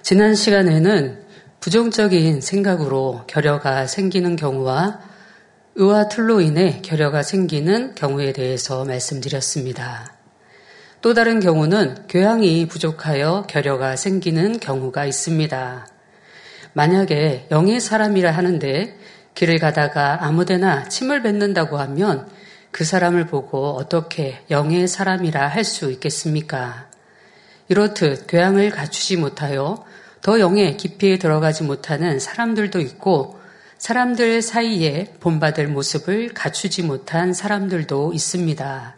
지난 시간에는 부정적인 생각으로 결여가 생기는 경우와 의와 틀로 인해 결여가 생기는 경우에 대해서 말씀드렸습니다. 또 다른 경우는 교양이 부족하여 결여가 생기는 경우가 있습니다. 만약에 영의 사람이라 하는데 길을 가다가 아무데나 침을 뱉는다고 하면 그 사람을 보고 어떻게 영의 사람이라 할 수 있겠습니까? 이렇듯 교양을 갖추지 못하여 더 영의 깊이에 들어가지 못하는 사람들도 있고 사람들 사이에 본받을 모습을 갖추지 못한 사람들도 있습니다.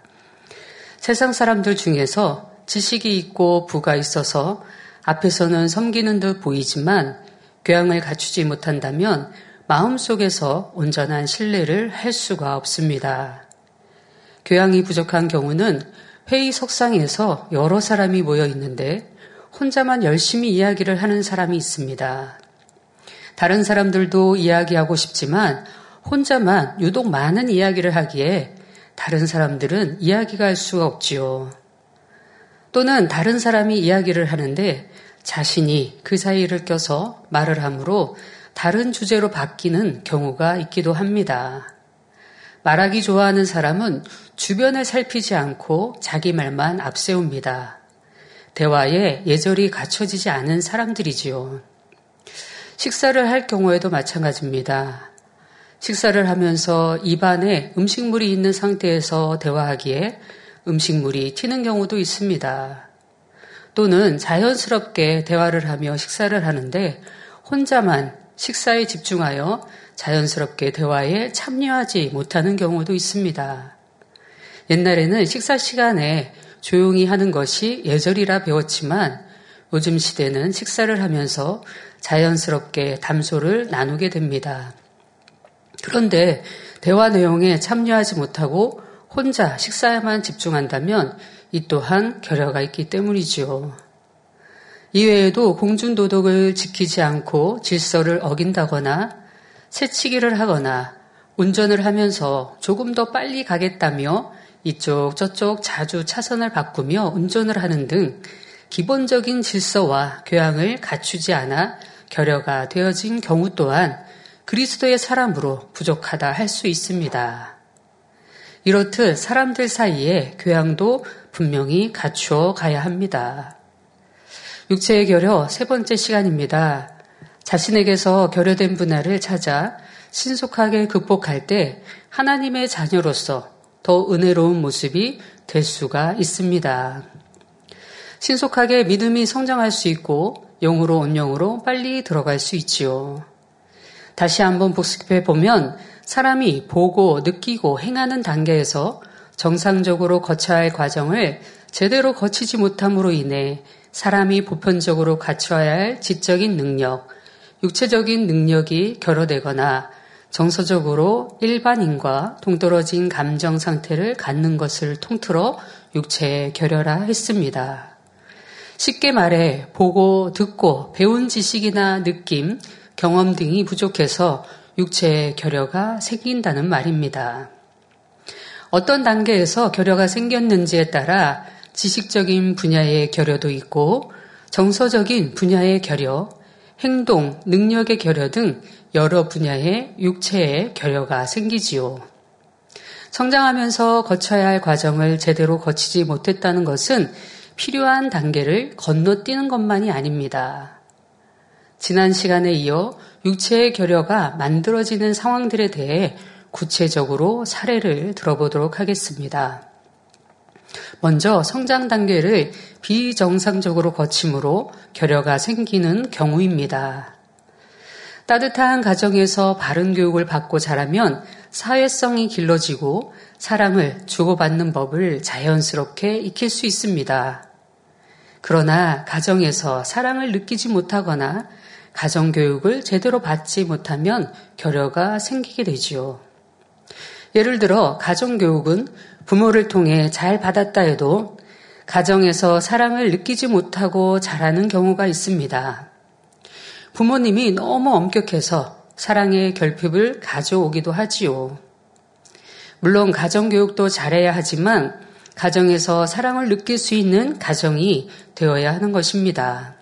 세상 사람들 중에서 지식이 있고 부가 있어서 앞에서는 섬기는 듯 보이지만 교양을 갖추지 못한다면 마음속에서 온전한 신뢰를 할 수가 없습니다. 교양이 부족한 경우는 회의 석상에서 여러 사람이 모여 있는데 혼자만 열심히 이야기를 하는 사람이 있습니다. 다른 사람들도 이야기하고 싶지만 혼자만 유독 많은 이야기를 하기에 다른 사람들은 이야기가 할 수가 없지요. 또는 다른 사람이 이야기를 하는데 자신이 그 사이를 껴서 말을 하므로 다른 주제로 바뀌는 경우가 있기도 합니다. 말하기 좋아하는 사람은 주변을 살피지 않고 자기 말만 앞세웁니다. 대화에 예절이 갖춰지지 않은 사람들이지요. 식사를 할 경우에도 마찬가지입니다. 식사를 하면서 입안에 음식물이 있는 상태에서 대화하기에 음식물이 튀는 경우도 있습니다. 또는 자연스럽게 대화를 하며 식사를 하는데 혼자만 식사에 집중하여 자연스럽게 대화에 참여하지 못하는 경우도 있습니다. 옛날에는 식사 시간에 조용히 하는 것이 예절이라 배웠지만 요즘 시대는 식사를 하면서 자연스럽게 담소를 나누게 됩니다. 그런데 대화 내용에 참여하지 못하고 혼자 식사에만 집중한다면 이 또한 결여가 있기 때문이지요. 이외에도 공중도덕을 지키지 않고 질서를 어긴다거나 새치기를 하거나 운전을 하면서 조금 더 빨리 가겠다며 이쪽 저쪽 자주 차선을 바꾸며 운전을 하는 등 기본적인 질서와 교양을 갖추지 않아 결여가 되어진 경우 또한 그리스도의 사람으로 부족하다 할 수 있습니다. 이렇듯 사람들 사이에 교양도 분명히 갖추어 가야 합니다. 육체의 결여 세 번째 시간입니다. 자신에게서 결여된 분야를 찾아 신속하게 극복할 때 하나님의 자녀로서 더 은혜로운 모습이 될 수가 있습니다. 신속하게 믿음이 성장할 수 있고 영으로 온영으로 빨리 들어갈 수 있지요. 다시 한번 복습해 보면 사람이 보고 느끼고 행하는 단계에서 정상적으로 거쳐야 할 과정을 제대로 거치지 못함으로 인해 사람이 보편적으로 갖춰야 할 지적인 능력, 육체적인 능력이 결여되거나 정서적으로 일반인과 동떨어진 감정 상태를 갖는 것을 통틀어 육체의 결여라 했습니다. 쉽게 말해 보고 듣고 배운 지식이나 느낌, 경험 등이 부족해서 육체의 결여가 생긴다는 말입니다. 어떤 단계에서 결여가 생겼는지에 따라 지식적인 분야의 결여도 있고 정서적인 분야의 결여, 행동, 능력의 결여 등 여러 분야의 육체의 결여가 생기지요. 성장하면서 거쳐야 할 과정을 제대로 거치지 못했다는 것은 필요한 단계를 건너뛰는 것만이 아닙니다. 지난 시간에 이어 육체의 결여가 만들어지는 상황들에 대해 구체적으로 사례를 들어보도록 하겠습니다. 먼저 성장 단계를 비정상적으로 거침으로 결여가 생기는 경우입니다. 따뜻한 가정에서 바른 교육을 받고 자라면 사회성이 길러지고 사랑을 주고받는 법을 자연스럽게 익힐 수 있습니다. 그러나 가정에서 사랑을 느끼지 못하거나 가정교육을 제대로 받지 못하면 결여가 생기게 되지요. 예를 들어 가정교육은 부모를 통해 잘 받았다 해도 가정에서 사랑을 느끼지 못하고 자라는 경우가 있습니다. 부모님이 너무 엄격해서 사랑의 결핍을 가져오기도 하지요. 물론 가정교육도 잘해야 하지만 가정에서 사랑을 느낄 수 있는 가정이 되어야 하는 것입니다.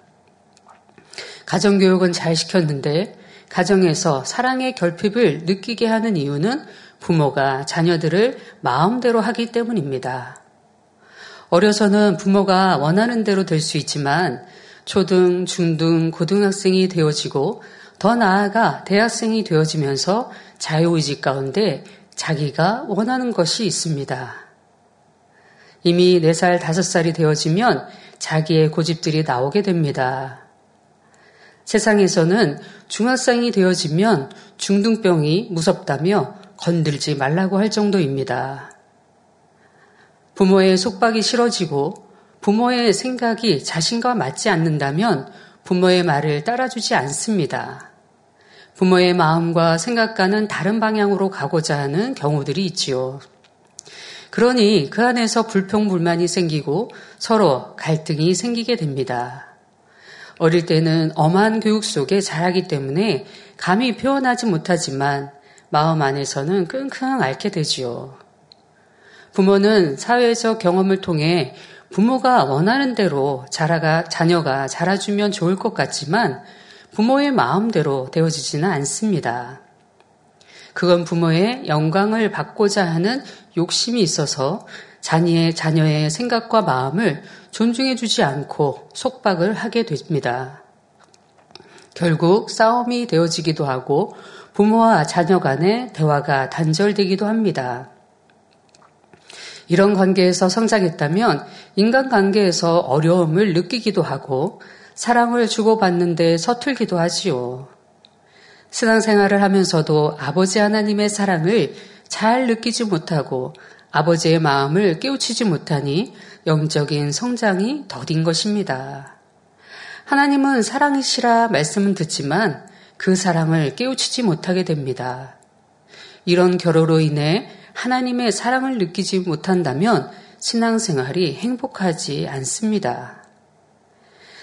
가정교육은 잘 시켰는데 가정에서 사랑의 결핍을 느끼게 하는 이유는 부모가 자녀들을 마음대로 하기 때문입니다. 어려서는 부모가 원하는 대로 될 수 있지만 초등, 중등, 고등학생이 되어지고 더 나아가 대학생이 되어지면서 자유의지 가운데 자기가 원하는 것이 있습니다. 이미 4살, 5살이 되어지면 자기의 고집들이 나오게 됩니다. 세상에서는 중학생이 되어지면 중등병이 무섭다며 건들지 말라고 할 정도입니다. 부모의 속박이 싫어지고 부모의 생각이 자신과 맞지 않는다면 부모의 말을 따라주지 않습니다. 부모의 마음과 생각과는 다른 방향으로 가고자 하는 경우들이 있지요. 그러니 그 안에서 불평불만이 생기고 서로 갈등이 생기게 됩니다. 어릴 때는 엄한 교육 속에 자라기 때문에 감히 표현하지 못하지만 마음 안에서는 끙끙 앓게 되지요. 부모는 사회적 경험을 통해 부모가 원하는 대로 자라가, 자녀가 자라주면 좋을 것 같지만 부모의 마음대로 되어지지는 않습니다. 그건 부모의 영광을 받고자 하는 욕심이 있어서 자녀의, 자녀의 생각과 마음을 존중해주지 않고 속박을 하게 됩니다. 결국 싸움이 되어지기도 하고 부모와 자녀 간의 대화가 단절되기도 합니다. 이런 관계에서 성장했다면 인간관계에서 어려움을 느끼기도 하고 사랑을 주고받는데 서툴기도 하지요. 신앙생활을 하면서도 아버지 하나님의 사랑을 잘 느끼지 못하고 아버지의 마음을 깨우치지 못하니 영적인 성장이 더딘 것입니다. 하나님은 사랑이시라 말씀은 듣지만 그 사랑을 깨우치지 못하게 됩니다. 이런 결호로 인해 하나님의 사랑을 느끼지 못한다면 신앙생활이 행복하지 않습니다.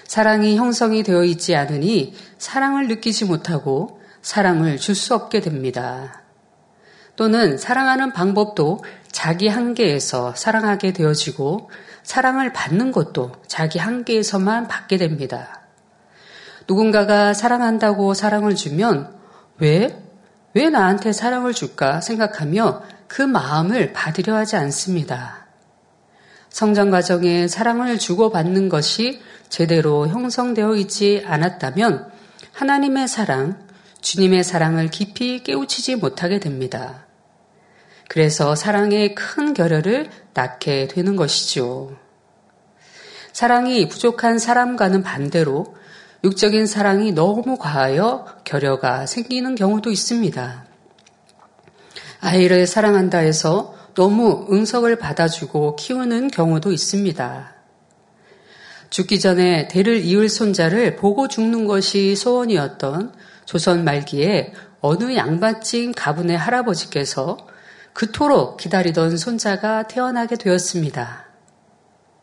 사랑이 형성이 되어 있지 않으니 사랑을 느끼지 못하고 사랑을 줄 수 없게 됩니다. 또는 사랑하는 방법도 자기 한계에서 사랑하게 되어지고 사랑을 받는 것도 자기 한계에서만 받게 됩니다. 누군가가 사랑한다고 사랑을 주면 왜? 왜 나한테 사랑을 줄까 생각하며 그 마음을 받으려 하지 않습니다. 성장 과정에 사랑을 주고받는 것이 제대로 형성되어 있지 않았다면 하나님의 사랑, 주님의 사랑을 깊이 깨우치지 못하게 됩니다. 그래서 사랑의 큰 결여를 낳게 되는 것이죠. 사랑이 부족한 사람과는 반대로 육적인 사랑이 너무 과하여 결여가 생기는 경우도 있습니다. 아이를 사랑한다 해서 너무 응석을 받아주고 키우는 경우도 있습니다. 죽기 전에 대를 이을 손자를 보고 죽는 것이 소원이었던 조선 말기에 어느 양반집 가분의 할아버지께서 그토록 기다리던 손자가 태어나게 되었습니다.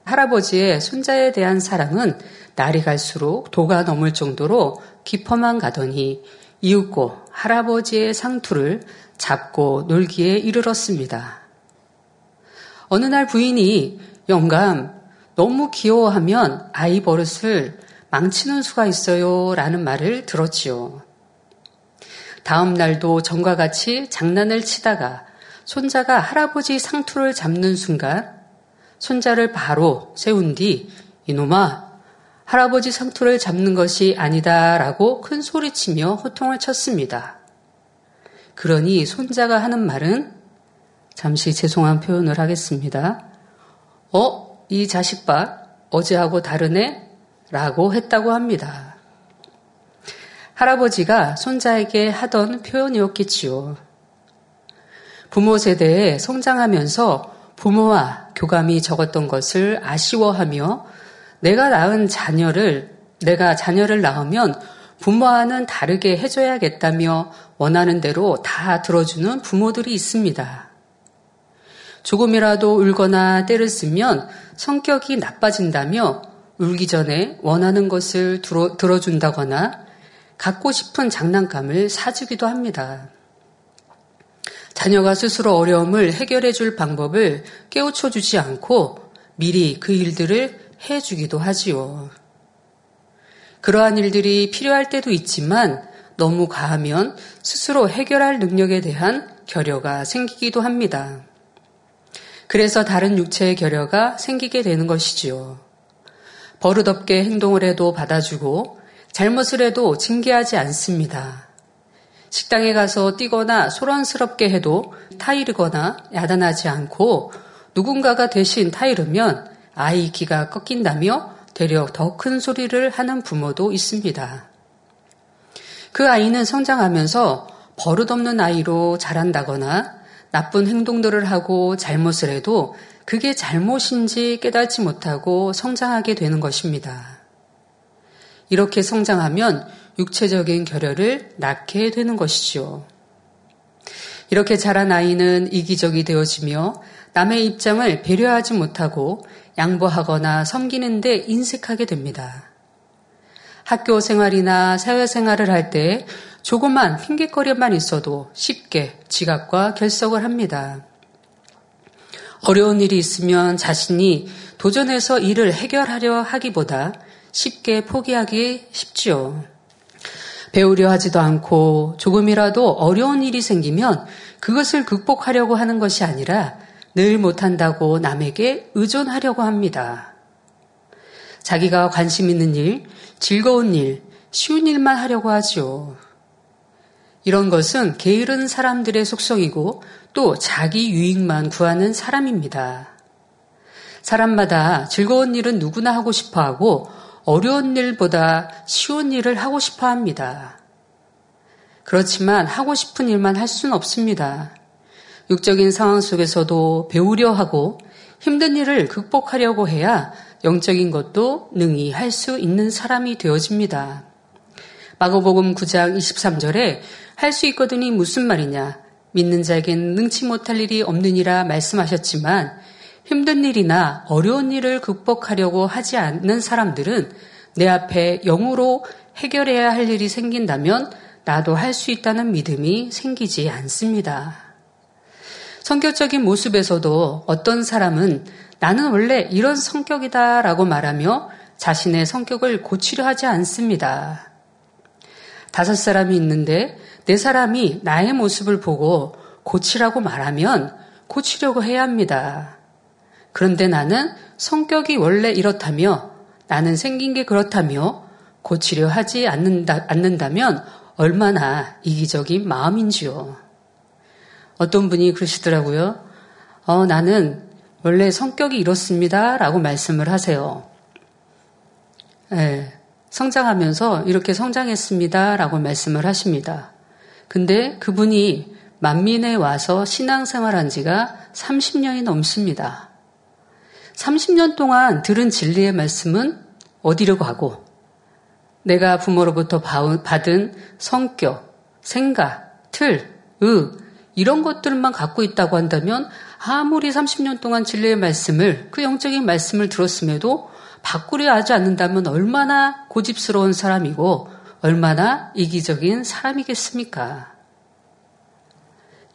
할아버지의 손자에 대한 사랑은 날이 갈수록 도가 넘을 정도로 깊어만 가더니 이윽고 할아버지의 상투를 잡고 놀기에 이르렀습니다. 어느 날 부인이 영감 너무 귀여워하면 아이 버릇을 망치는 수가 있어요 라는 말을 들었지요. 다음 날도 전과 같이 장난을 치다가 손자가 할아버지 상투를 잡는 순간 손자를 바로 세운 뒤 이놈아 할아버지 상투를 잡는 것이 아니다라고 큰 소리치며 호통을 쳤습니다. 그러니 손자가 하는 말은 잠시 죄송한 표현을 하겠습니다. 어, 이 자식 봐. 어제하고 다르네? 라고 했다고 합니다. 할아버지가 손자에게 하던 표현이었겠지요. 부모 세대에 성장하면서 부모와 교감이 적었던 것을 아쉬워하며 내가 낳은 자녀를, 내가 자녀를 낳으면 부모와는 다르게 해줘야겠다며 원하는 대로 다 들어주는 부모들이 있습니다. 조금이라도 울거나 때를 쓰면 성격이 나빠진다며 울기 전에 원하는 것을 들어, 들어준다거나 갖고 싶은 장난감을 사주기도 합니다. 자녀가 스스로 어려움을 해결해 줄 방법을 깨우쳐 주지 않고 미리 그 일들을 해 주기도 하지요. 그러한 일들이 필요할 때도 있지만 너무 가하면 스스로 해결할 능력에 대한 결여가 생기기도 합니다. 그래서 다른 육체의 결여가 생기게 되는 것이지요. 버릇없게 행동을 해도 받아주고 잘못을 해도 징계하지 않습니다. 식당에 가서 뛰거나 소란스럽게 해도 타이르거나 야단하지 않고 누군가가 대신 타이르면 아이 기가 꺾인다며 대려 더 큰 소리를 하는 부모도 있습니다. 그 아이는 성장하면서 버릇없는 아이로 자란다거나 나쁜 행동들을 하고 잘못을 해도 그게 잘못인지 깨닫지 못하고 성장하게 되는 것입니다. 이렇게 성장하면 육체적인 결여를 낳게 되는 것이죠. 이렇게 자란 아이는 이기적이 되어지며 남의 입장을 배려하지 못하고 양보하거나 섬기는데 인색하게 됩니다. 학교 생활이나 사회생활을 할 때 조그만 핑계거리만 있어도 쉽게 지각과 결석을 합니다. 어려운 일이 있으면 자신이 도전해서 일을 해결하려 하기보다 쉽게 포기하기 쉽지요. 배우려 하지도 않고 조금이라도 어려운 일이 생기면 그것을 극복하려고 하는 것이 아니라 늘 못한다고 남에게 의존하려고 합니다. 자기가 관심 있는 일, 즐거운 일, 쉬운 일만 하려고 하지요. 이런 것은 게으른 사람들의 속성이고 또 자기 유익만 구하는 사람입니다. 사람마다 즐거운 일은 누구나 하고 싶어 하고 어려운 일보다 쉬운 일을 하고 싶어 합니다. 그렇지만 하고 싶은 일만 할 수는 없습니다. 육적인 상황 속에서도 배우려 하고 힘든 일을 극복하려고 해야 영적인 것도 능히 할 수 있는 사람이 되어집니다. 마고복음 9장 23절에 할 수 있거든이 무슨 말이냐? 믿는 자에겐 능치 못할 일이 없느니라 말씀하셨지만 힘든 일이나 어려운 일을 극복하려고 하지 않는 사람들은 내 앞에 영으로 해결해야 할 일이 생긴다면 나도 할 수 있다는 믿음이 생기지 않습니다. 성격적인 모습에서도 어떤 사람은 나는 원래 이런 성격이다 라고 말하며 자신의 성격을 고치려 하지 않습니다. 다섯 사람이 있는데 네 사람이 나의 모습을 보고 고치라고 말하면 고치려고 해야 합니다. 그런데 나는 성격이 원래 이렇다며 나는 생긴 게 그렇다며 고치려 하지 않는다, 않는다면 얼마나 이기적인 마음인지요. 어떤 분이 그러시더라고요. 어, 나는 원래 성격이 이렇습니다. 라고 말씀을 하세요. 네, 성장하면서 이렇게 성장했습니다. 라고 말씀을 하십니다. 근데 그분이 만민에 와서 신앙생활 한 지가 30년이 넘습니다. 30년 동안 들은 진리의 말씀은 어디로 가고 내가 부모로부터 받은 성격, 생각, 틀, 의, 이런 것들만 갖고 있다고 한다면 아무리 30년 동안 진리의 말씀을 그 영적인 말씀을 들었음에도 바꾸려 하지 않는다면 얼마나 고집스러운 사람이고 얼마나 이기적인 사람이겠습니까?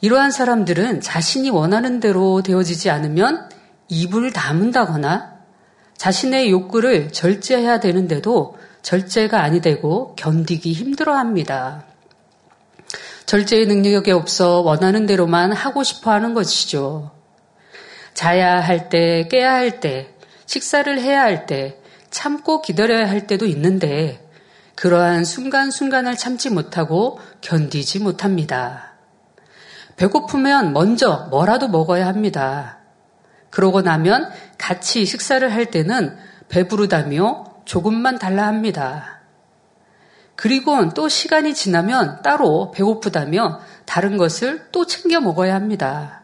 이러한 사람들은 자신이 원하는 대로 되어지지 않으면 입을 다문다거나 자신의 욕구를 절제해야 되는데도 절제가 아니 되고 견디기 힘들어 합니다. 절제의 능력이 없어 원하는 대로만 하고 싶어 하는 것이죠. 자야 할 때, 깨야 할 때, 식사를 해야 할 때, 참고 기다려야 할 때도 있는데, 그러한 순간순간을 참지 못하고 견디지 못합니다. 배고프면 먼저 뭐라도 먹어야 합니다. 그러고 나면 같이 식사를 할 때는 배부르다며 조금만 달라 합니다. 그리고 또 시간이 지나면 따로 배고프다며 다른 것을 또 챙겨 먹어야 합니다.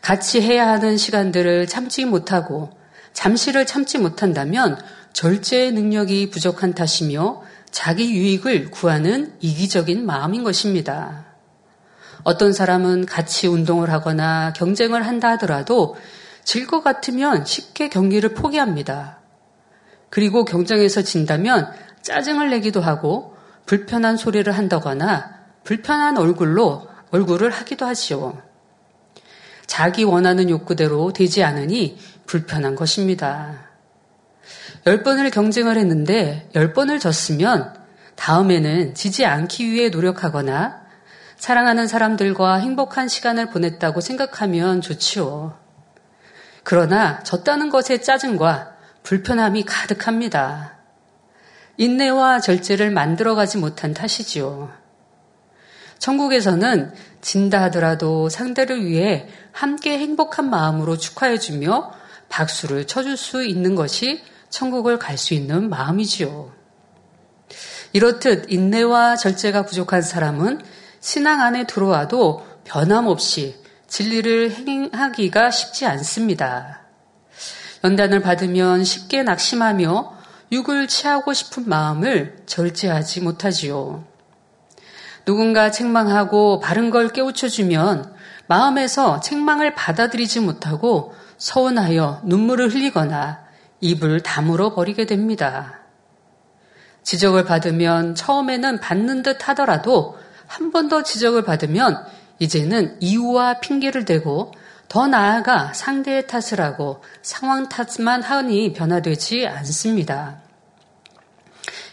같이 해야 하는 시간들을 참지 못하고 잠시를 참지 못한다면 절제의 능력이 부족한 탓이며 자기 유익을 구하는 이기적인 마음인 것입니다. 어떤 사람은 같이 운동을 하거나 경쟁을 한다 하더라도 질 것 같으면 쉽게 경기를 포기합니다. 그리고 경쟁에서 진다면 짜증을 내기도 하고 불편한 소리를 한다거나 불편한 얼굴로 얼굴을 하기도 하지요. 자기 원하는 욕구대로 되지 않으니 불편한 것입니다. 10번을 경쟁을 했는데 10번을 졌으면 다음에는 지지 않기 위해 노력하거나 사랑하는 사람들과 행복한 시간을 보냈다고 생각하면 좋지요. 그러나 졌다는 것에 짜증과 불편함이 가득합니다. 인내와 절제를 만들어가지 못한 탓이지요. 천국에서는 진다 하더라도 상대를 위해 함께 행복한 마음으로 축하해주며 박수를 쳐줄 수 있는 것이 천국을 갈 수 있는 마음이지요. 이렇듯 인내와 절제가 부족한 사람은 신앙 안에 들어와도 변함없이 진리를 행하기가 쉽지 않습니다. 연단을 받으면 쉽게 낙심하며 육을 취하고 싶은 마음을 절제하지 못하지요. 누군가 책망하고 바른 걸 깨우쳐주면 마음에서 책망을 받아들이지 못하고 서운하여 눈물을 흘리거나 입을 다물어 버리게 됩니다. 지적을 받으면 처음에는 받는 듯 하더라도 한 번 더 지적을 받으면 이제는 이유와 핑계를 대고 더 나아가 상대의 탓을 하고 상황 탓만 하니 변화되지 않습니다.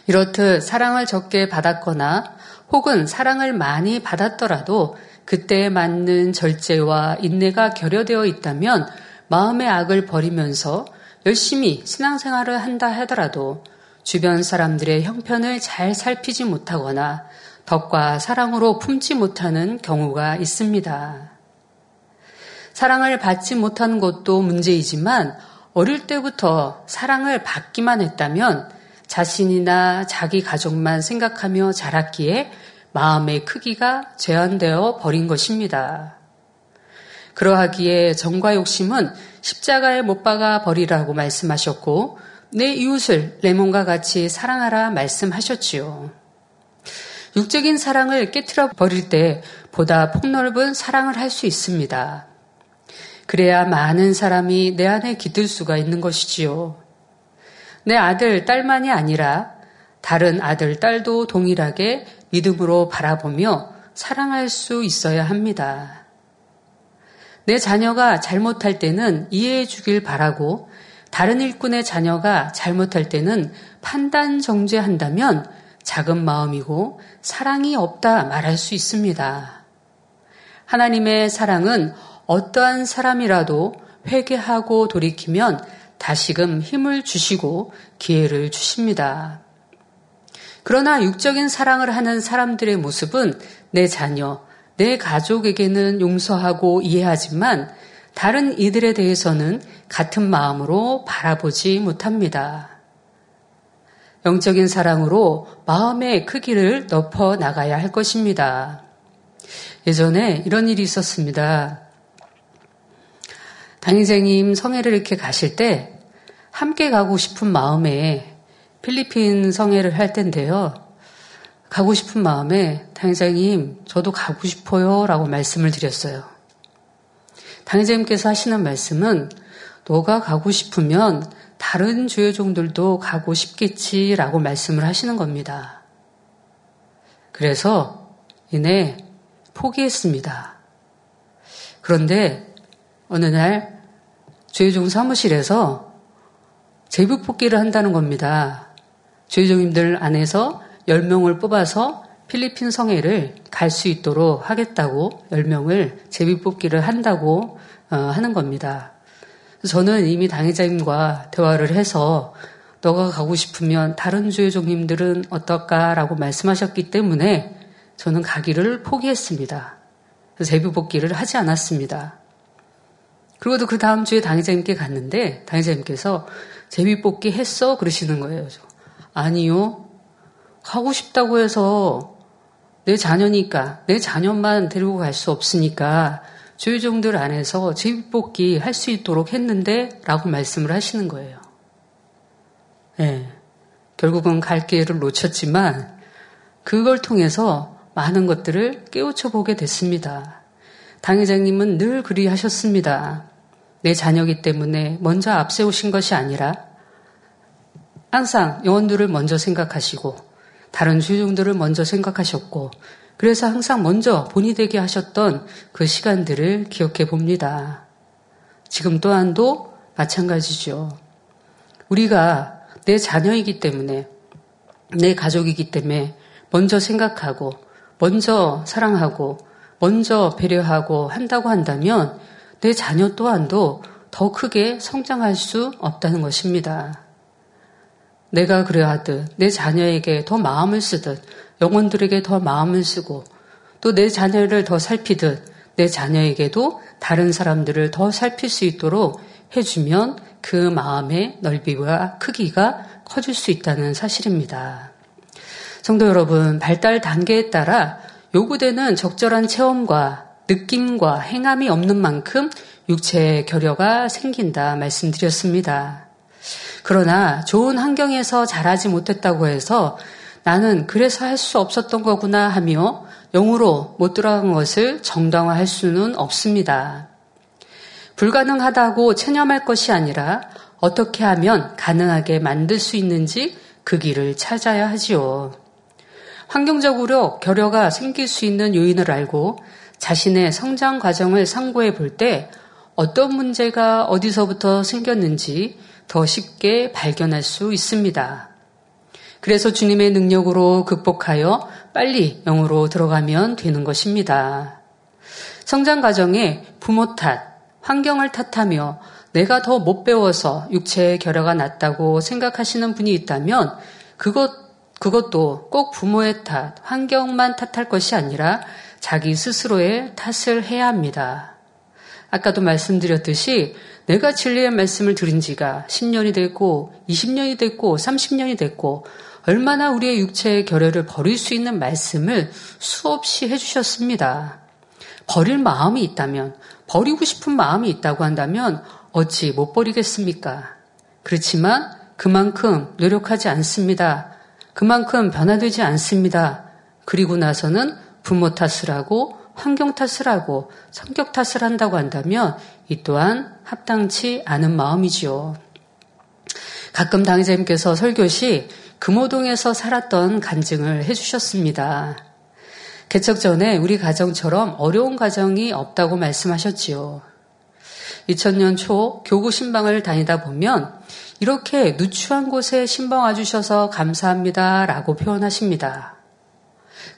이렇듯 사랑을 적게 받았거나 혹은 사랑을 많이 받았더라도 그때에 맞는 절제와 인내가 결여되어 있다면 마음의 악을 버리면서 열심히 신앙생활을 한다 하더라도 주변 사람들의 형편을 잘 살피지 못하거나 덕과 사랑으로 품지 못하는 경우가 있습니다. 사랑을 받지 못하는 것도 문제이지만 어릴 때부터 사랑을 받기만 했다면 자신이나 자기 가족만 생각하며 자랐기에 마음의 크기가 제한되어 버린 것입니다. 그러하기에 정과 욕심은 십자가에 못 박아 버리라고 말씀하셨고 내 이웃을 내 몸과 같이 사랑하라 말씀하셨지요. 육적인 사랑을 깨뜨려 버릴 때 보다 폭넓은 사랑을 할 수 있습니다. 그래야 많은 사람이 내 안에 깃들 수가 있는 것이지요. 내 아들, 딸만이 아니라 다른 아들, 딸도 동일하게 믿음으로 바라보며 사랑할 수 있어야 합니다. 내 자녀가 잘못할 때는 이해해 주길 바라고 다른 일꾼의 자녀가 잘못할 때는 판단 정죄한다면 작은 마음이고 사랑이 없다 말할 수 있습니다. 하나님의 사랑은 어떠한 사람이라도 회개하고 돌이키면 다시금 힘을 주시고 기회를 주십니다. 그러나 육적인 사랑을 하는 사람들의 모습은 내 자녀, 내 가족에게는 용서하고 이해하지만 다른 이들에 대해서는 같은 마음으로 바라보지 못합니다. 영적인 사랑으로 마음의 크기를 넓어 나가야 할 것입니다. 예전에 이런 일이 있었습니다. 당의생님 성회를 이렇게 가실 때 함께 가고 싶은 마음에 필리핀 성회를 할 텐데요. 가고 싶은 마음에 당의장님 저도 가고 싶어요 라고 말씀을 드렸어요. 당의장님께서 하시는 말씀은 너가 가고 싶으면 다른 주요종들도 가고 싶겠지 라고 말씀을 하시는 겁니다. 그래서 이내 포기했습니다. 그런데 어느 날 주요종 사무실에서 제부 뽑기를 한다는 겁니다. 주의종님들 안에서 10명을 뽑아서 필리핀 성회를 갈 수 있도록 하겠다고 10명을 제비 뽑기를 한다고 어, 하는 겁니다. 저는 이미 당회자님과 대화를 해서 너가 가고 싶으면 다른 주의종님들은 어떨까라고 말씀하셨기 때문에 저는 가기를 포기했습니다. 제비 뽑기를 하지 않았습니다. 그리고도 그 다음 주에 당회자님께 갔는데 당회자님께서 제비 뽑기 했어 그러시는 거예요. 아니요. 가고 싶다고 해서 내 자녀니까, 내 자녀만 데리고 갈 수 없으니까 주의종들 안에서 집복기 할 수 있도록 했는데 라고 말씀을 하시는 거예요. 네. 결국은 갈 기회를 놓쳤지만 그걸 통해서 많은 것들을 깨우쳐 보게 됐습니다. 당회장님은 늘 그리 하셨습니다. 내 자녀기 때문에 먼저 앞세우신 것이 아니라 항상 영혼들을 먼저 생각하시고 다른 주종들을 먼저 생각하셨고 그래서 항상 먼저 본이 되게 하셨던 그 시간들을 기억해 봅니다. 지금 또한도 마찬가지죠. 우리가 내 자녀이기 때문에, 내 가족이기 때문에 먼저 생각하고, 먼저 사랑하고, 먼저 배려하고 한다고 한다면 내 자녀 또한도 더 크게 성장할 수 없다는 것입니다. 내가 그래야 하듯 내 자녀에게 더 마음을 쓰듯 영혼들에게 더 마음을 쓰고 또 내 자녀를 더 살피듯 내 자녀에게도 다른 사람들을 더 살필 수 있도록 해주면 그 마음의 넓이와 크기가 커질 수 있다는 사실입니다. 성도 여러분, 발달 단계에 따라 요구되는 적절한 체험과 느낌과 행함이 없는 만큼 육체의 결여가 생긴다 말씀드렸습니다. 그러나 좋은 환경에서 자라지 못했다고 해서 나는 그래서 할 수 없었던 거구나 하며 영으로 못 들어간 것을 정당화할 수는 없습니다. 불가능하다고 체념할 것이 아니라 어떻게 하면 가능하게 만들 수 있는지 그 길을 찾아야 하지요. 환경적으로 결여가 생길 수 있는 요인을 알고 자신의 성장 과정을 상고해 볼 때 어떤 문제가 어디서부터 생겼는지 더 쉽게 발견할 수 있습니다. 그래서 주님의 능력으로 극복하여 빨리 영으로 들어가면 되는 것입니다. 성장 과정에 부모 탓, 환경을 탓하며 내가 더 못 배워서 육체의 결여가 났다고 생각하시는 분이 있다면 그것, 그것도 꼭 부모의 탓, 환경만 탓할 것이 아니라 자기 스스로의 탓을 해야 합니다. 아까도 말씀드렸듯이 내가 진리의 말씀을 들은 지가 10년이 됐고 20년이 됐고 30년이 됐고 얼마나 우리의 육체의 결여를 버릴 수 있는 말씀을 수없이 해주셨습니다. 버릴 마음이 있다면, 버리고 싶은 마음이 있다고 한다면 어찌 못 버리겠습니까? 그렇지만 그만큼 노력하지 않습니다. 그만큼 변화되지 않습니다. 그리고 나서는 부모 탓을 하고 환경 탓을 하고 성격 탓을 한다고 한다면 이 또한 합당치 않은 마음이지요. 가끔 당회자님께서 설교 시 금호동에서 살았던 간증을 해주셨습니다. 개척 전에 우리 가정처럼 어려운 가정이 없다고 말씀하셨지요. 2000년 초 교구 신방을 다니다 보면 이렇게 누추한 곳에 신방 와주셔서 감사합니다 라고 표현하십니다.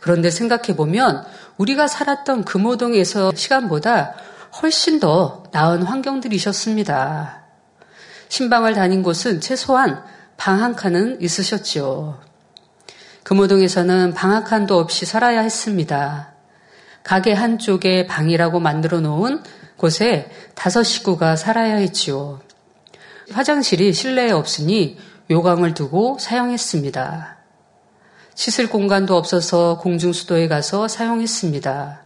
그런데 생각해 보면 우리가 살았던 금호동에서 시간보다 훨씬 더 나은 환경들이셨습니다. 신방을 다닌 곳은 최소한 방 한 칸은 있으셨지요. 금호동에서는 방 한 칸도 없이 살아야 했습니다. 가게 한쪽에 방이라고 만들어 놓은 곳에 다섯 식구가 살아야 했지요. 화장실이 실내에 없으니 요강을 두고 사용했습니다. 씻을 공간도 없어서 공중수도에 가서 사용했습니다.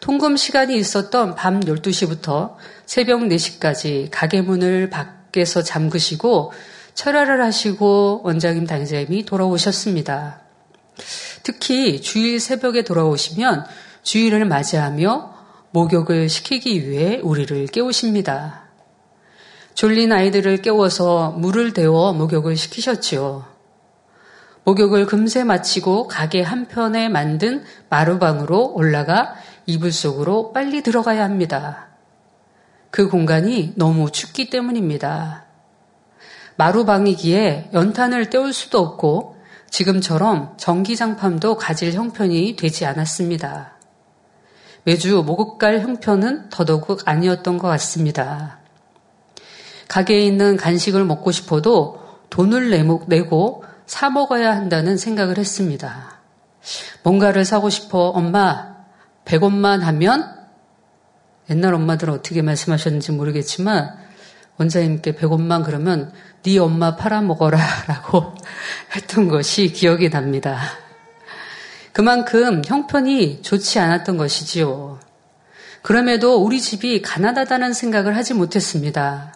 통금 시간이 있었던 밤 12시부터 새벽 4시까지 가게 문을 밖에서 잠그시고 철야를 하시고 원장님 당장님이 돌아오셨습니다. 특히 주일 새벽에 돌아오시면 주일을 맞이하며 목욕을 시키기 위해 우리를 깨우십니다. 졸린 아이들을 깨워서 물을 데워 목욕을 시키셨지요. 목욕을 금세 마치고 가게 한편에 만든 마루방으로 올라가 이불 속으로 빨리 들어가야 합니다. 그 공간이 너무 춥기 때문입니다. 마루방이기에 연탄을 때울 수도 없고 지금처럼 전기장판도 가질 형편이 되지 않았습니다. 매주 목욕갈 형편은 더더욱 아니었던 것 같습니다. 가게에 있는 간식을 먹고 싶어도 돈을 내고 사 먹어야 한다는 생각을 했습니다. 뭔가를 사고 싶어 엄마 100원만 하면 옛날 엄마들은 어떻게 말씀하셨는지 모르겠지만 원장님께 100원만 그러면 네 엄마 팔아먹어라 라고 했던 것이 기억이 납니다. 그만큼 형편이 좋지 않았던 것이지요. 그럼에도 우리 집이 가난하다는 생각을 하지 못했습니다.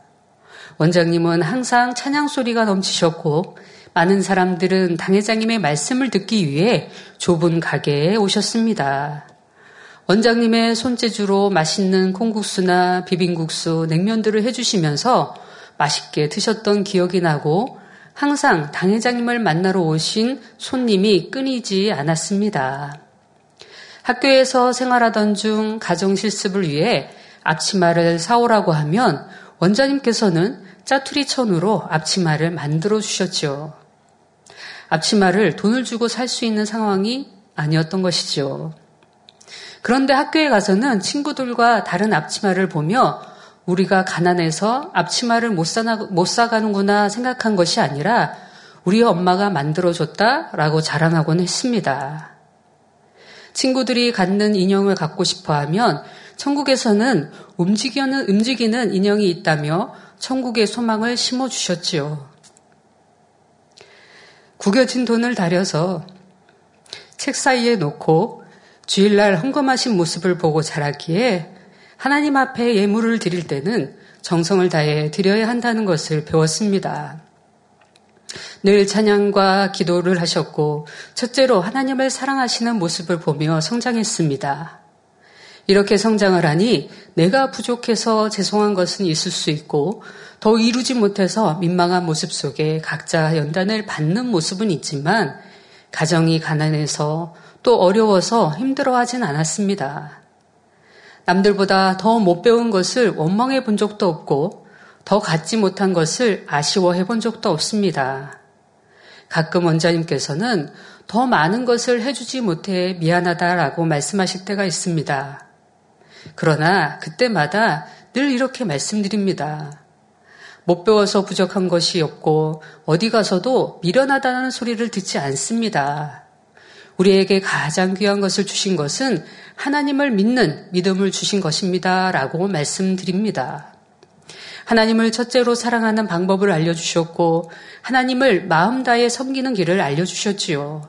원장님은 항상 찬양 소리가 넘치셨고 많은 사람들은 당회장님의 말씀을 듣기 위해 좁은 가게에 오셨습니다. 원장님의 손재주로 맛있는 콩국수나 비빔국수, 냉면들을 해주시면서 맛있게 드셨던 기억이 나고 항상 당회장님을 만나러 오신 손님이 끊이지 않았습니다. 학교에서 생활하던 중 가정 실습을 위해 앞치마를 사오라고 하면 원자님께서는 짜투리 천으로 앞치마를 만들어 주셨죠. 앞치마를 돈을 주고 살 수 있는 상황이 아니었던 것이죠. 그런데 학교에 가서는 친구들과 다른 앞치마를 보며 우리가 가난해서 앞치마를 못, 사나, 못 사가는구나 생각한 것이 아니라 우리 엄마가 만들어줬다라고 자랑하곤 했습니다. 친구들이 갖는 인형을 갖고 싶어 하면 천국에서는 움직이는, 움직이는 인형이 있다며 천국의 소망을 심어주셨지요. 구겨진 돈을 다려서 책 사이에 놓고 주일날 헌금하신 모습을 보고 자랐기에 하나님 앞에 예물을 드릴 때는 정성을 다해 드려야 한다는 것을 배웠습니다. 늘 찬양과 기도를 하셨고 첫째로 하나님을 사랑하시는 모습을 보며 성장했습니다. 이렇게 성장을 하니 내가 부족해서 죄송한 것은 있을 수 있고 더 이루지 못해서 민망한 모습 속에 각자 연단을 받는 모습은 있지만 가정이 가난해서 또 어려워서 힘들어하진 않았습니다. 남들보다 더 못 배운 것을 원망해 본 적도 없고 더 갖지 못한 것을 아쉬워해 본 적도 없습니다. 가끔 원자님께서는 더 많은 것을 해주지 못해 미안하다라고 말씀하실 때가 있습니다. 그러나 그때마다 늘 이렇게 말씀드립니다. 못 배워서 부족한 것이 없고 어디 가서도 미련하다는 소리를 듣지 않습니다. 우리에게 가장 귀한 것을 주신 것은 하나님을 믿는 믿음을 주신 것입니다. 라고 말씀드립니다. 하나님을 첫째로 사랑하는 방법을 알려주셨고, 하나님을 마음 다해 섬기는 길을 알려주셨지요.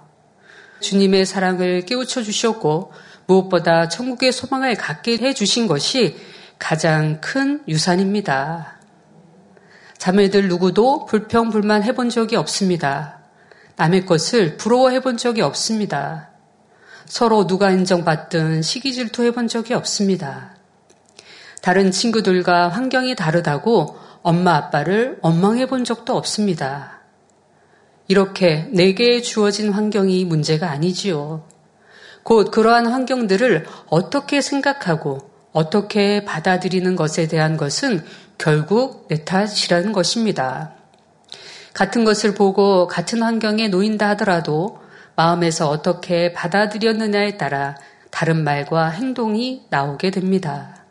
주님의 사랑을 깨우쳐 주셨고, 무엇보다 천국의 소망을 갖게 해 주신 것이 가장 큰 유산입니다. 자매들 누구도 불평불만 해본 적이 없습니다. 남의 것을 부러워해 본 적이 없습니다. 서로 누가 인정받든 시기 질투해 본 적이 없습니다. 다른 친구들과 환경이 다르다고 엄마 아빠를 원망해 본 적도 없습니다. 이렇게 내게 주어진 환경이 문제가 아니지요. 곧 그러한 환경들을 어떻게 생각하고 어떻게 받아들이는 것에 대한 것은 결국 내 탓이라는 것입니다. 같은 것을 보고 같은 환경에 놓인다 하더라도 마음에서 어떻게 받아들였느냐에 따라 다른 말과 행동이 나오게 됩니다.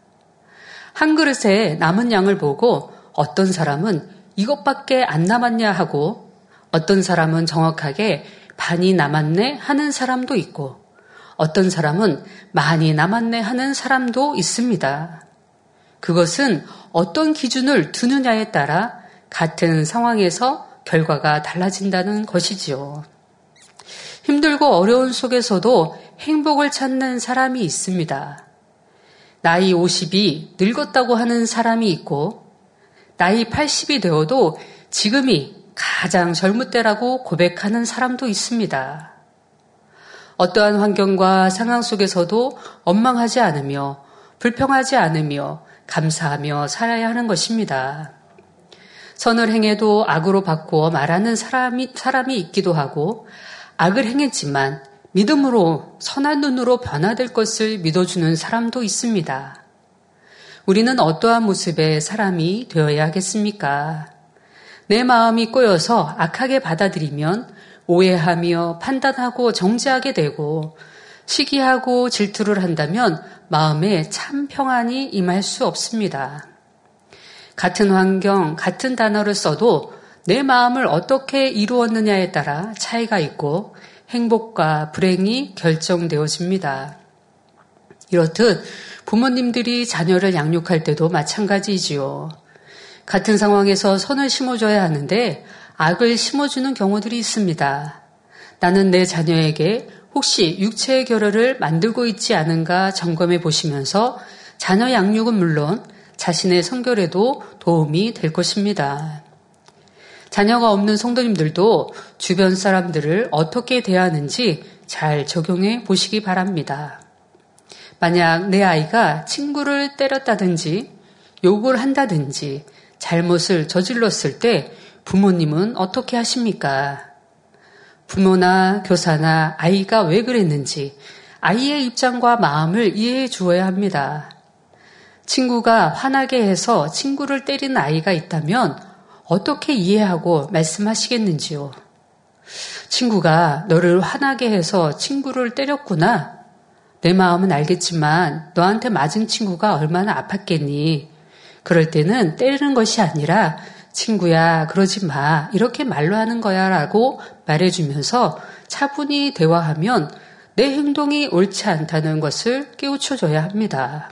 한 그릇에 남은 양을 보고 어떤 사람은 이것밖에 안 남았냐 하고 어떤 사람은 정확하게 반이 남았네 하는 사람도 있고 어떤 사람은 많이 남았네 하는 사람도 있습니다. 그것은 어떤 기준을 두느냐에 따라 같은 상황에서 결과가 달라진다는 것이지요. 힘들고 어려운 속에서도 행복을 찾는 사람이 있습니다. 나이 50이 늙었다고 하는 사람이 있고, 나이 80이 되어도 지금이 가장 젊을 때라고 고백하는 사람도 있습니다. 어떠한 환경과 상황 속에서도 원망하지 않으며 불평하지 않으며 감사하며 살아야 하는 것입니다. 선을 행해도 악으로 바꾸어 말하는 사람이, 사람이 있기도 하고 악을 행했지만 믿음으로 선한 눈으로 변화될 것을 믿어주는 사람도 있습니다. 우리는 어떠한 모습의 사람이 되어야 하겠습니까? 내 마음이 꼬여서 악하게 받아들이면 오해하며 판단하고 정지하게 되고 시기하고 질투를 한다면 마음에 참 평안이 임할 수 없습니다. 같은 환경, 같은 단어를 써도 내 마음을 어떻게 이루었느냐에 따라 차이가 있고 행복과 불행이 결정되어집니다. 이렇듯 부모님들이 자녀를 양육할 때도 마찬가지이지요. 같은 상황에서 선을 심어줘야 하는데 악을 심어주는 경우들이 있습니다. 나는 내 자녀에게 혹시 육체의 결혈을 만들고 있지 않은가 점검해 보시면서 자녀 양육은 물론 자신의 성결에도 도움이 될 것입니다. 자녀가 없는 성도님들도 주변 사람들을 어떻게 대하는지 잘 적용해 보시기 바랍니다. 만약 내 아이가 친구를 때렸다든지 욕을 한다든지 잘못을 저질렀을 때 부모님은 어떻게 하십니까? 부모나 교사나 아이가 왜 그랬는지 아이의 입장과 마음을 이해해 주어야 합니다. 친구가 화나게 해서 친구를 때리는 아이가 있다면 어떻게 이해하고 말씀하시겠는지요? 친구가 너를 화나게 해서 친구를 때렸구나. 내 마음은 알겠지만 너한테 맞은 친구가 얼마나 아팠겠니? 그럴 때는 때리는 것이 아니라 친구야, 그러지 마. 이렇게 말로 하는 거야. 라고 말해주면서 차분히 대화하면 내 행동이 옳지 않다는 것을 깨우쳐줘야 합니다.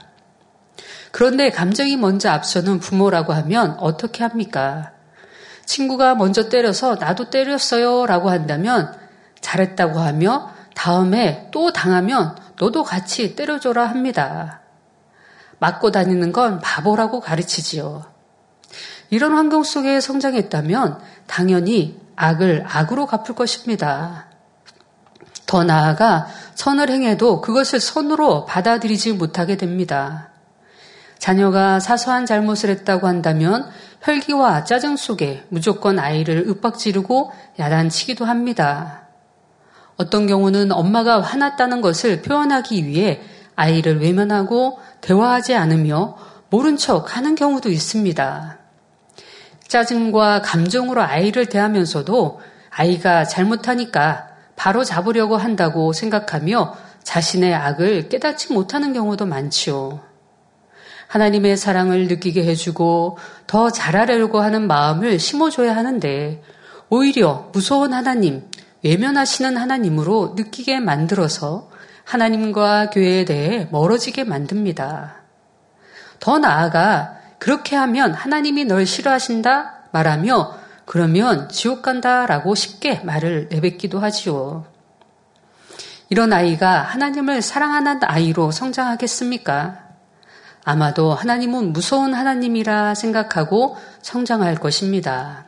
그런데 감정이 먼저 앞서는 부모라고 하면 어떻게 합니까? 친구가 먼저 때려서 나도 때렸어요 라고 한다면 잘했다고 하며 다음에 또 당하면 너도 같이 때려줘라 합니다. 맞고 다니는 건 바보라고 가르치지요. 이런 환경 속에 성장했다면 당연히 악을 악으로 갚을 것입니다. 더 나아가 선을 행해도 그것을 선으로 받아들이지 못하게 됩니다. 자녀가 사소한 잘못을 했다고 한다면 혈기와 짜증 속에 무조건 아이를 윽박지르고 야단치기도 합니다. 어떤 경우는 엄마가 화났다는 것을 표현하기 위해 아이를 외면하고 대화하지 않으며 모른 척 하는 경우도 있습니다. 짜증과 감정으로 아이를 대하면서도 아이가 잘못하니까 바로 잡으려고 한다고 생각하며 자신의 악을 깨닫지 못하는 경우도 많지요. 하나님의 사랑을 느끼게 해주고 더 잘하려고 하는 마음을 심어줘야 하는데 오히려 무서운 하나님, 외면하시는 하나님으로 느끼게 만들어서 하나님과 교회에 대해 멀어지게 만듭니다. 더 나아가 그렇게 하면 하나님이 널 싫어하신다 말하며 그러면 지옥 간다라고 쉽게 말을 내뱉기도 하지요. 이런 아이가 하나님을 사랑하는 아이로 성장하겠습니까? 아마도 하나님은 무서운 하나님이라 생각하고 성장할 것입니다.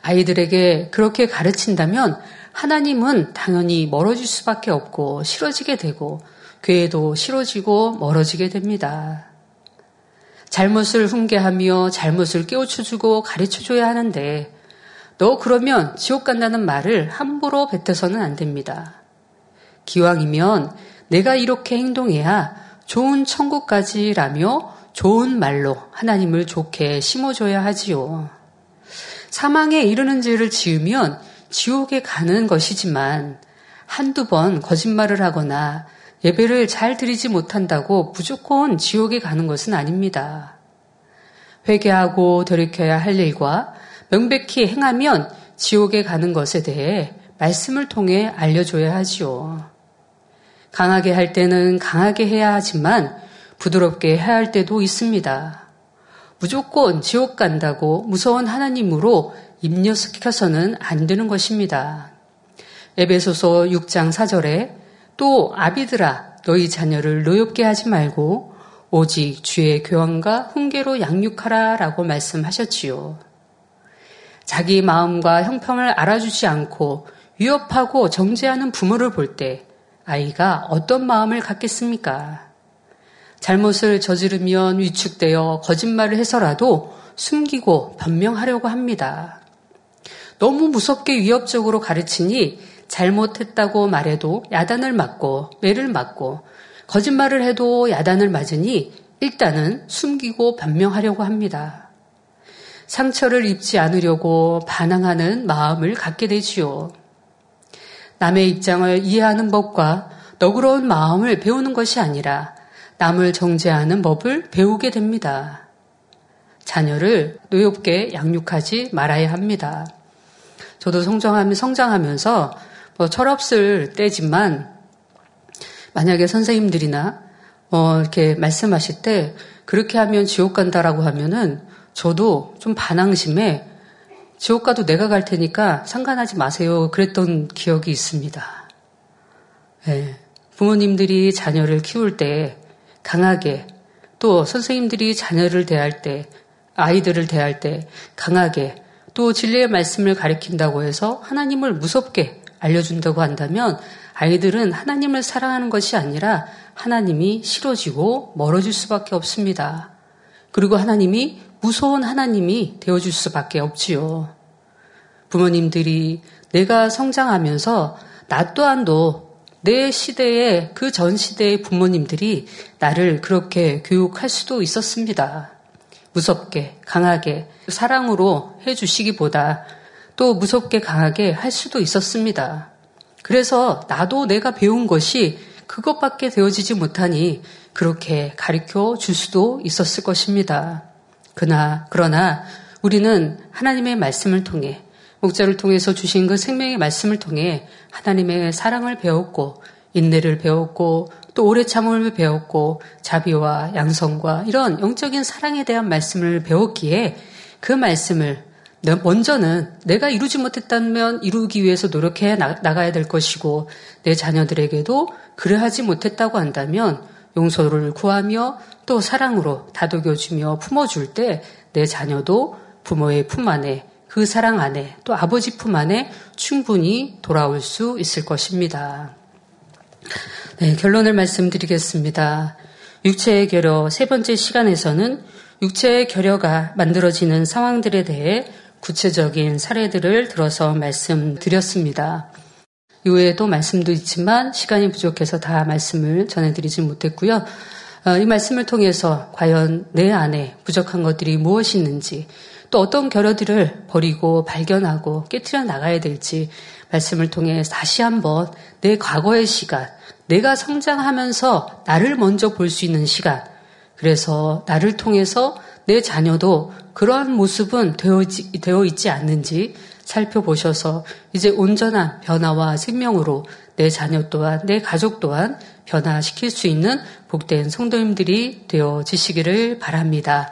아이들에게 그렇게 가르친다면 하나님은 당연히 멀어질 수밖에 없고 싫어지게 되고 교회도 싫어지고 멀어지게 됩니다. 잘못을 훈계하며 잘못을 깨우쳐주고 가르쳐줘야 하는데 너 그러면 지옥 간다는 말을 함부로 뱉어서는 안 됩니다. 기왕이면 내가 이렇게 행동해야 좋은 천국까지라며 좋은 말로 하나님을 좋게 심어줘야 하지요. 사망에 이르는 죄를 지으면 지옥에 가는 것이지만 한두 번 거짓말을 하거나 예배를 잘 드리지 못한다고 무조건 지옥에 가는 것은 아닙니다. 회개하고 돌이켜야 할 일과 명백히 행하면 지옥에 가는 것에 대해 말씀을 통해 알려줘야 하지요. 강하게 할 때는 강하게 해야 하지만 부드럽게 해야 할 때도 있습니다. 무조건 지옥 간다고 무서운 하나님으로 입력시켜서는 안 되는 것입니다. 에베소서 6장 4절에 또 아비들아 너희 자녀를 노엽게 하지 말고 오직 주의 교환과 훈계로 양육하라 라고 말씀하셨지요. 자기 마음과 형평을 알아주지 않고 위협하고 정죄하는 부모를 볼 때 아이가 어떤 마음을 갖겠습니까? 잘못을 저지르면 위축되어 거짓말을 해서라도 숨기고 변명하려고 합니다. 너무 무섭게 위협적으로 가르치니 잘못했다고 말해도 야단을 맞고 매를 맞고 거짓말을 해도 야단을 맞으니 일단은 숨기고 변명하려고 합니다. 상처를 입지 않으려고 반항하는 마음을 갖게 되지요. 남의 입장을 이해하는 법과 너그러운 마음을 배우는 것이 아니라 남을 정죄하는 법을 배우게 됩니다. 자녀를 노엽게 양육하지 말아야 합니다. 저도 성장하면 성장하면서 뭐 철없을 때지만 만약에 선생님들이나 어 이렇게 말씀하실 때 그렇게 하면 지옥 간다라고 하면은 저도 좀 반항심에 지옥 가도 내가 갈 테니까 상관하지 마세요. 그랬던 기억이 있습니다. 네. 부모님들이 자녀를 키울 때 강하게 또 선생님들이 자녀를 대할 때 아이들을 대할 때 강하게 또 진리의 말씀을 가리킨다고 해서 하나님을 무섭게 알려준다고 한다면 아이들은 하나님을 사랑하는 것이 아니라 하나님이 싫어지고 멀어질 수밖에 없습니다. 그리고 하나님이 무서운 하나님이 되어줄 수밖에 없지요. 부모님들이 내가 성장하면서 나 또한도 내 시대에 그전 시대의 부모님들이 나를 그렇게 교육할 수도 있었습니다. 무섭게, 강하게, 사랑으로 해주시기보다 또 무섭게 강하게 할 수도 있었습니다. 그래서 나도 내가 배운 것이 그것밖에 되어지지 못하니 그렇게 가르쳐 줄 수도 있었을 것입니다. 그나, 그러나 우리는 하나님의 말씀을 통해 목자를 통해서 주신 그 생명의 말씀을 통해 하나님의 사랑을 배웠고 인내를 배웠고 또 오래 참음을 배웠고 자비와 양성과 이런 영적인 사랑에 대한 말씀을 배웠기에 그 말씀을 먼저는 내가 이루지 못했다면 이루기 위해서 노력해 나가야 될 것이고 내 자녀들에게도 그래 하지 못했다고 한다면 용서를 구하며 또 사랑으로 다독여주며 품어줄 때 내 자녀도 부모의 품 안에 그 사랑 안에 또 아버지 품 안에 충분히 돌아올 수 있을 것입니다. 네, 결론을 말씀드리겠습니다. 육체의 결여 세 번째 시간에서는 육체의 결여가 만들어지는 상황들에 대해 구체적인 사례들을 들어서 말씀드렸습니다. 이외에도 말씀도 있지만 시간이 부족해서 다 말씀을 전해드리지 못했고요. 어, 이 말씀을 통해서 과연 내 안에 부족한 것들이 무엇이 있는지 또 어떤 결여들을 버리고 발견하고 깨뜨려 나가야 될지 말씀을 통해 다시 한번 내 과거의 시간, 내가 성장하면서 나를 먼저 볼 수 있는 시간, 그래서 나를 통해서 내 자녀도 그러한 모습은 되어 있지 않는지 살펴보셔서 이제 온전한 변화와 생명으로 내 자녀 또한 내 가족 또한 변화시킬 수 있는 복된 성도님들이 되어지시기를 바랍니다.